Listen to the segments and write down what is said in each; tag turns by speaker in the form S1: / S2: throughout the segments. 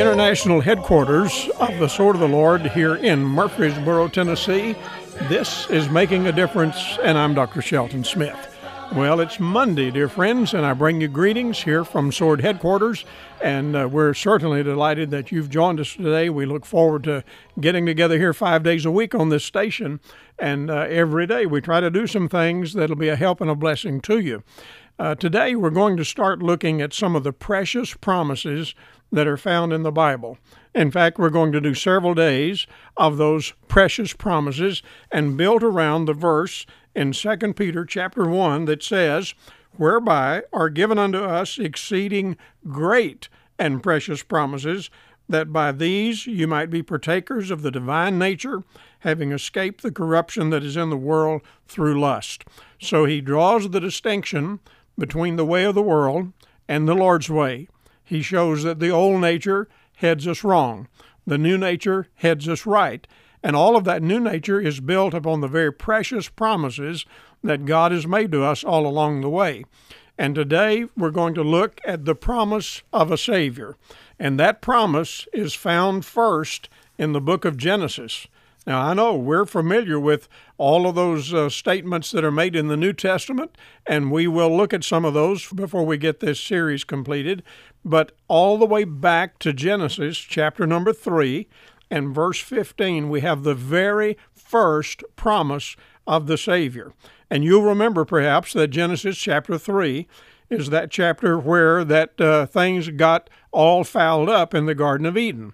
S1: international headquarters of the Sword of the Lord here in Murfreesboro, Tennessee, this is Making a Difference, and I'm Dr. Shelton Smith. Well, it's Monday, dear friends, and I bring you greetings here from Sword Headquarters. And uh, we're certainly delighted that you've joined us today. We look forward to getting together here five days a week on this station. And uh, every day we try to do some things that'll be a help and a blessing to you. Uh, today we're going to start looking at some of the precious promises that are found in the Bible. In fact, we're going to do several days of those precious promises and build around the verse in 2 Peter chapter 1 that says, Whereby are given unto us exceeding great and precious promises, that by these you might be partakers of the divine nature, having escaped the corruption that is in the world through lust. So he draws the distinction between the way of the world and the Lord's way. He shows that the old nature heads us wrong, the new nature heads us right, and all of that new nature is built upon the very precious promises that God has made to us all along the way. And today we're going to look at the promise of a Savior. And that promise is found first in the book of Genesis. Now, I know we're familiar with all of those uh, statements that are made in the New Testament, and we will look at some of those before we get this series completed. But all the way back to Genesis chapter number 3, and verse 15, we have the very first promise of the Savior. And you'll remember perhaps that Genesis chapter 3 is that chapter where that uh, things got all fouled up in the Garden of Eden.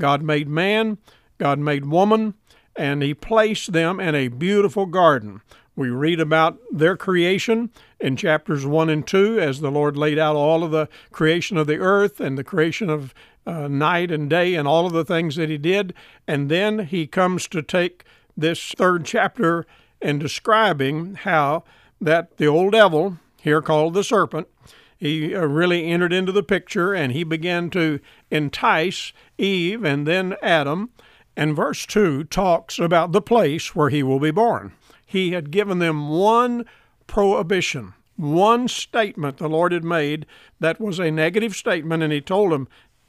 S1: God made man, God made woman, and he placed them in a beautiful garden. We read about their creation in chapters 1 and 2 as the Lord laid out all of the creation of the earth and the creation of uh, night and day and all of the things that he did. And then he comes to take this third chapter and describing how that the old devil, here called the serpent, he uh, really entered into the picture and he began to entice Eve and then Adam. And verse 2 talks about the place where he will be born. He had given them one prohibition, one statement the Lord had made that was a negative statement, and he told them,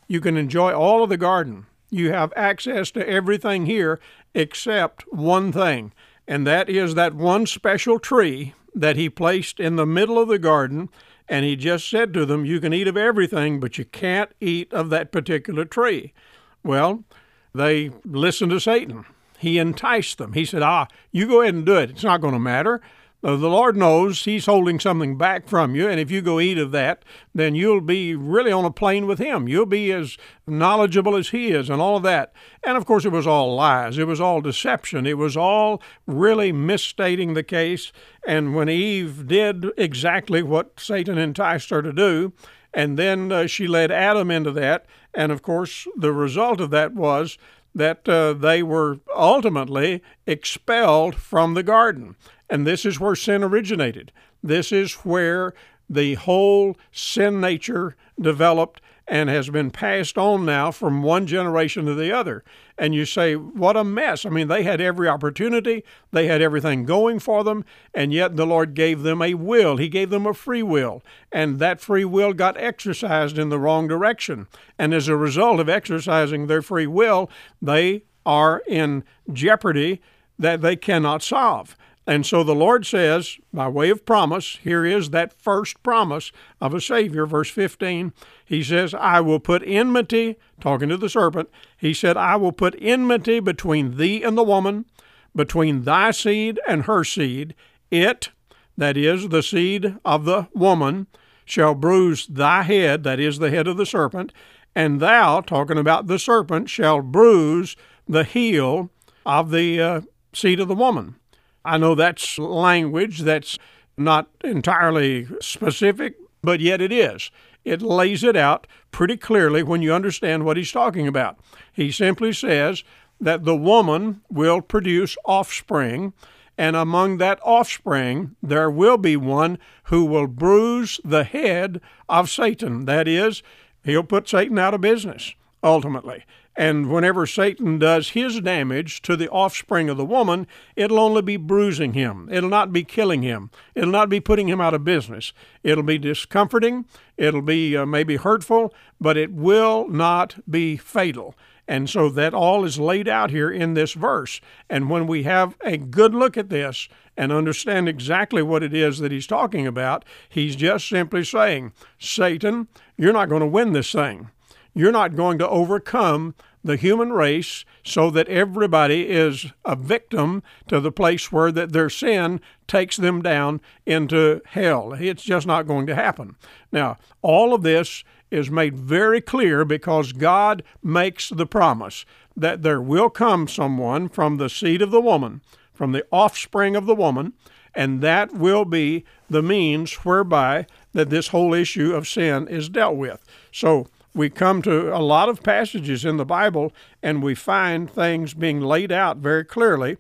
S1: you can enjoy all of the garden. You have access to everything here except one thing, and that is that one special tree that he placed in the middle of the garden. And he just said to them, You can eat of everything, but you can't eat of that particular tree. Well, they listened to Satan. He enticed them. He said, Ah, you go ahead and do it. It's not going to matter. Uh, the Lord knows He's holding something back from you, and if you go eat of that, then you'll be really on a plane with Him. You'll be as knowledgeable as He is, and all of that. And of course, it was all lies. It was all deception. It was all really misstating the case. And when Eve did exactly what Satan enticed her to do, and then uh, she led Adam into that, and of course, the result of that was that uh, they were ultimately expelled from the garden. And this is where sin originated. This is where the whole sin nature developed and has been passed on now from one generation to the other. And you say, what a mess. I mean, they had every opportunity, they had everything going for them, and yet the Lord gave them a will. He gave them a free will. And that free will got exercised in the wrong direction. And as a result of exercising their free will, they are in jeopardy that they cannot solve. And so the Lord says, by way of promise, here is that first promise of a Savior, verse 15. He says, I will put enmity, talking to the serpent, he said, I will put enmity between thee and the woman, between thy seed and her seed. It, that is, the seed of the woman, shall bruise thy head, that is, the head of the serpent, and thou, talking about the serpent, shall bruise the heel of the uh, seed of the woman. I know that's language that's not entirely specific, but yet it is. It lays it out pretty clearly when you understand what he's talking about. He simply says that the woman will produce offspring, and among that offspring there will be one who will bruise the head of Satan. That is, he'll put Satan out of business. Ultimately. And whenever Satan does his damage to the offspring of the woman, it'll only be bruising him. It'll not be killing him. It'll not be putting him out of business. It'll be discomforting. It'll be uh, maybe hurtful, but it will not be fatal. And so that all is laid out here in this verse. And when we have a good look at this and understand exactly what it is that he's talking about, he's just simply saying, Satan, you're not going to win this thing. You're not going to overcome the human race so that everybody is a victim to the place where that their sin takes them down into hell. It's just not going to happen. Now, all of this is made very clear because God makes the promise that there will come someone from the seed of the woman, from the offspring of the woman, and that will be the means whereby that this whole issue of sin is dealt with. So we come to a lot of passages in the Bible and we find things being laid out very clearly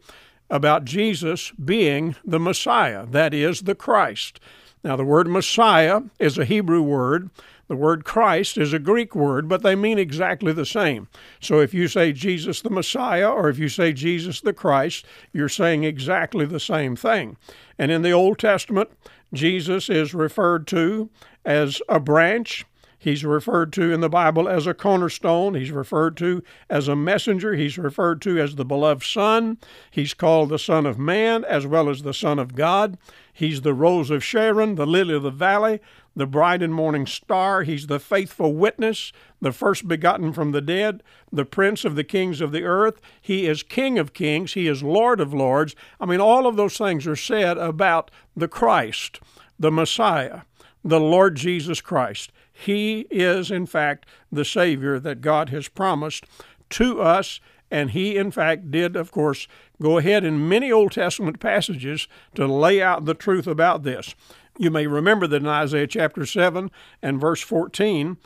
S1: about Jesus being the Messiah, that is, the Christ. Now, the word Messiah is a Hebrew word. The word Christ is a Greek word, but they mean exactly the same. So if you say Jesus the Messiah or if you say Jesus the Christ, you're saying exactly the same thing. And in the Old Testament, Jesus is referred to as a branch He's referred to in the Bible as a cornerstone. He's referred to as a messenger. He's referred to as the beloved Son. He's called the Son of Man as well as the Son of God. He's the rose of Sharon, the lily of the valley, the bright and morning star. He's the faithful witness, the first begotten from the dead, the prince of the kings of the earth. He is King of kings. He is Lord of lords. I mean, all of those things are said about the Christ, the Messiah, the Lord Jesus Christ. He is, in fact, the Savior that God has promised to us. And he, in fact, did, of course, go ahead in many Old Testament passages to lay out the truth about this. You may remember that in Isaiah chapter 7 and verse 14,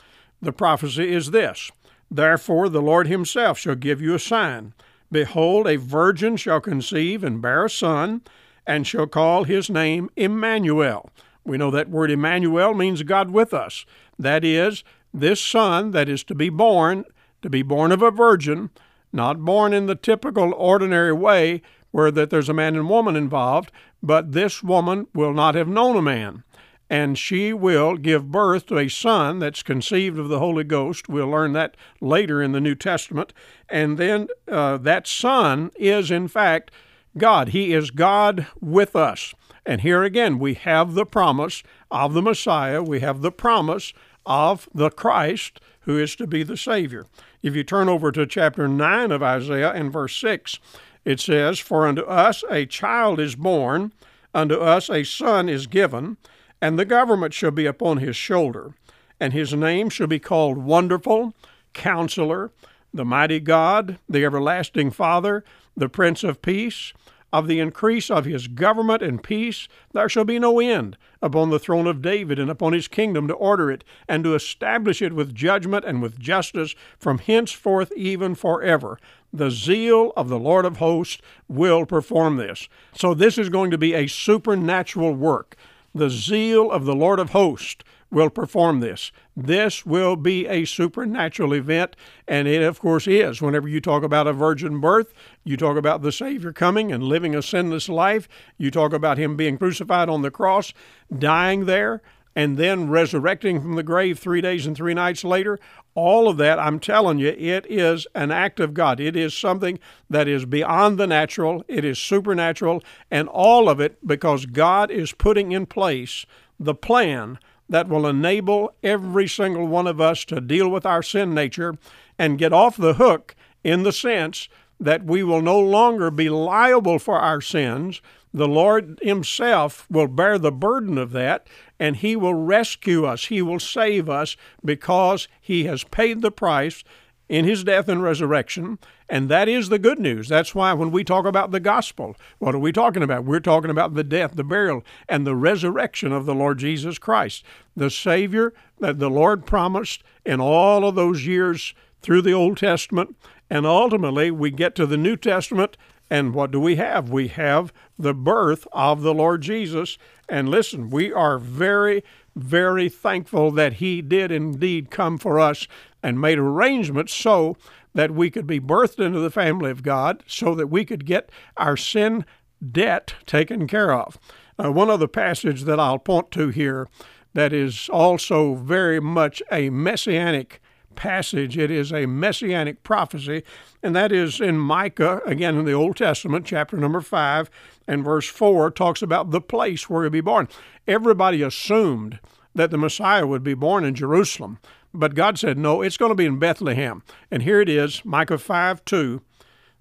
S1: the prophecy is this Therefore the Lord himself shall give you a sign. Behold, a virgin shall conceive and bear a son, and shall call his name Emmanuel. We know that word Emmanuel means God with us. That is, this son that is to be born, to be born of a virgin, not born in the typical ordinary way where that there's a man and woman involved, but this woman will not have known a man. And she will give birth to a son that's conceived of the Holy Ghost. We'll learn that later in the New Testament. And then uh, that son is, in fact, God. He is God with us. And here again, we have the promise of the Messiah, we have the promise of the Christ who is to be the Savior. If you turn over to chapter 9 of Isaiah and verse 6, it says, For unto us a child is born, unto us a son is given, and the government shall be upon his shoulder, and his name shall be called Wonderful, Counselor, the Mighty God, the Everlasting Father, the Prince of Peace. Of the increase of his government and peace there shall be no end upon the throne of David and upon his kingdom to order it and to establish it with judgment and with justice from henceforth even forever. The zeal of the Lord of hosts will perform this. So, this is going to be a supernatural work. The zeal of the Lord of hosts will perform this. This will be a supernatural event, and it, of course, is. Whenever you talk about a virgin birth, you talk about the Savior coming and living a sinless life, you talk about Him being crucified on the cross, dying there, and then resurrecting from the grave three days and three nights later. All of that, I'm telling you, it is an act of God. It is something that is beyond the natural, it is supernatural, and all of it because God is putting in place the plan that will enable every single one of us to deal with our sin nature and get off the hook in the sense that we will no longer be liable for our sins. The Lord Himself will bear the burden of that, and He will rescue us. He will save us because He has paid the price in his death and resurrection. And that is the good news. That's why when we talk about the gospel, what are we talking about? We're talking about the death, the burial, and the resurrection of the Lord Jesus Christ, the Savior that the Lord promised in all of those years through the Old Testament. And ultimately, we get to the New Testament, and what do we have? We have the birth of the Lord Jesus. And listen, we are very very thankful that He did indeed come for us and made arrangements so that we could be birthed into the family of God, so that we could get our sin debt taken care of. Uh, one other passage that I'll point to here that is also very much a messianic passage. It is a messianic prophecy, and that is in Micah, again in the Old Testament, chapter number 5, and verse 4 talks about the place where he'll be born. Everybody assumed that the Messiah would be born in Jerusalem, but God said, no, it's going to be in Bethlehem. And here it is, Micah 5 2.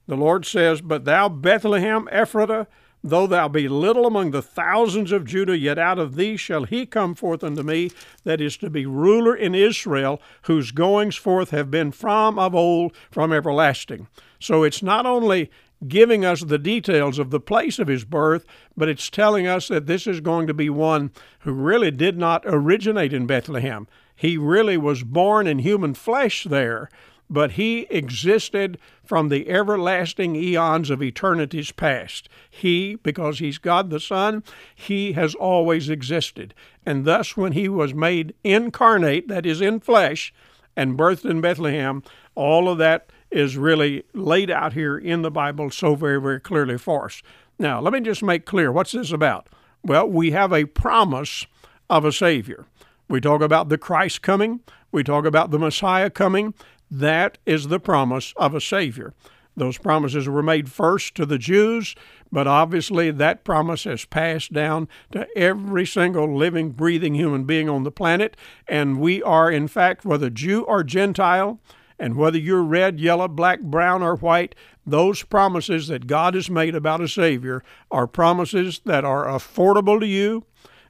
S1: The Lord says, But thou, Bethlehem Ephratah, Though thou be little among the thousands of Judah, yet out of thee shall he come forth unto me, that is to be ruler in Israel, whose goings forth have been from of old, from everlasting. So it's not only giving us the details of the place of his birth, but it's telling us that this is going to be one who really did not originate in Bethlehem. He really was born in human flesh there, but he existed from the everlasting eons of eternities past. He, because he's God the Son, he has always existed. And thus, when he was made incarnate, that is, in flesh, and birthed in Bethlehem, all of that is really laid out here in the Bible so very, very clearly for us. Now, let me just make clear what's this about? Well, we have a promise of a Savior. We talk about the Christ coming, we talk about the Messiah coming, that is the promise of a Savior. Those promises were made first to the Jews, but obviously that promise has passed down to every single living, breathing human being on the planet. And we are, in fact, whether Jew or Gentile, and whether you're red, yellow, black, brown, or white, those promises that God has made about a Savior are promises that are affordable to you,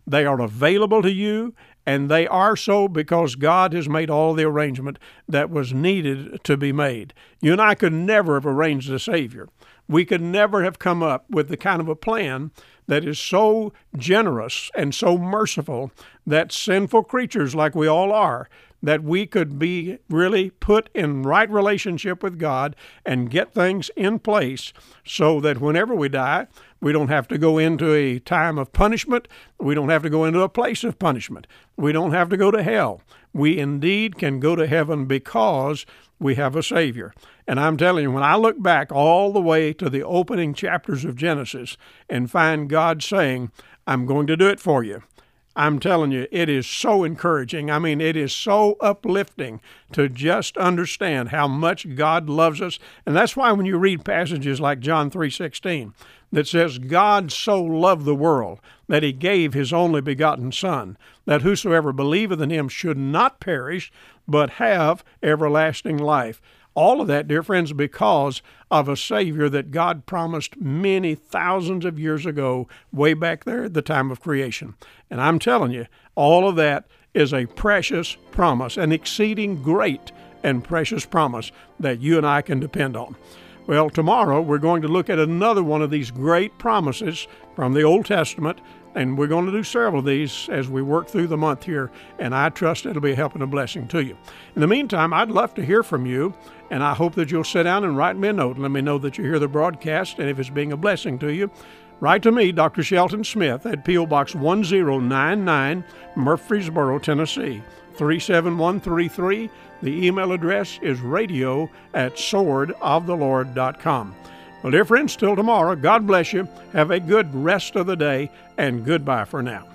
S1: they are available to you, and they are so because God has made all the arrangement that was needed to be made. You and I could never have arranged a Savior. We could never have come up with the kind of a plan that is so generous and so merciful that sinful creatures like we all are that we could be really put in right relationship with God and get things in place so that whenever we die, we don't have to go into a time of punishment. We don't have to go into a place of punishment. We don't have to go to hell. We indeed can go to heaven because we have a Savior. And I'm telling you, when I look back all the way to the opening chapters of Genesis and find God saying, I'm going to do it for you. I'm telling you, it is so encouraging. I mean, it is so uplifting to just understand how much God loves us. And that's why when you read passages like John 3:16 that says God so loved the world that he gave his only begotten son, that whosoever believeth in him should not perish, but have everlasting life. All of that, dear friends, because of a Savior that God promised many thousands of years ago, way back there at the time of creation. And I'm telling you, all of that is a precious promise, an exceeding great and precious promise that you and I can depend on. Well, tomorrow we're going to look at another one of these great promises from the Old Testament and we're going to do several of these as we work through the month here, and I trust it'll be a help and a blessing to you. In the meantime, I'd love to hear from you, and I hope that you'll sit down and write me a note and let me know that you hear the broadcast and if it's being a blessing to you. Write to me, Dr. Shelton Smith, at P.O. Box 1099, Murfreesboro, Tennessee, 37133. The email address is radio at swordoftheLord.com. Well, dear friends, till tomorrow, God bless you. Have a good rest of the day, and goodbye for now.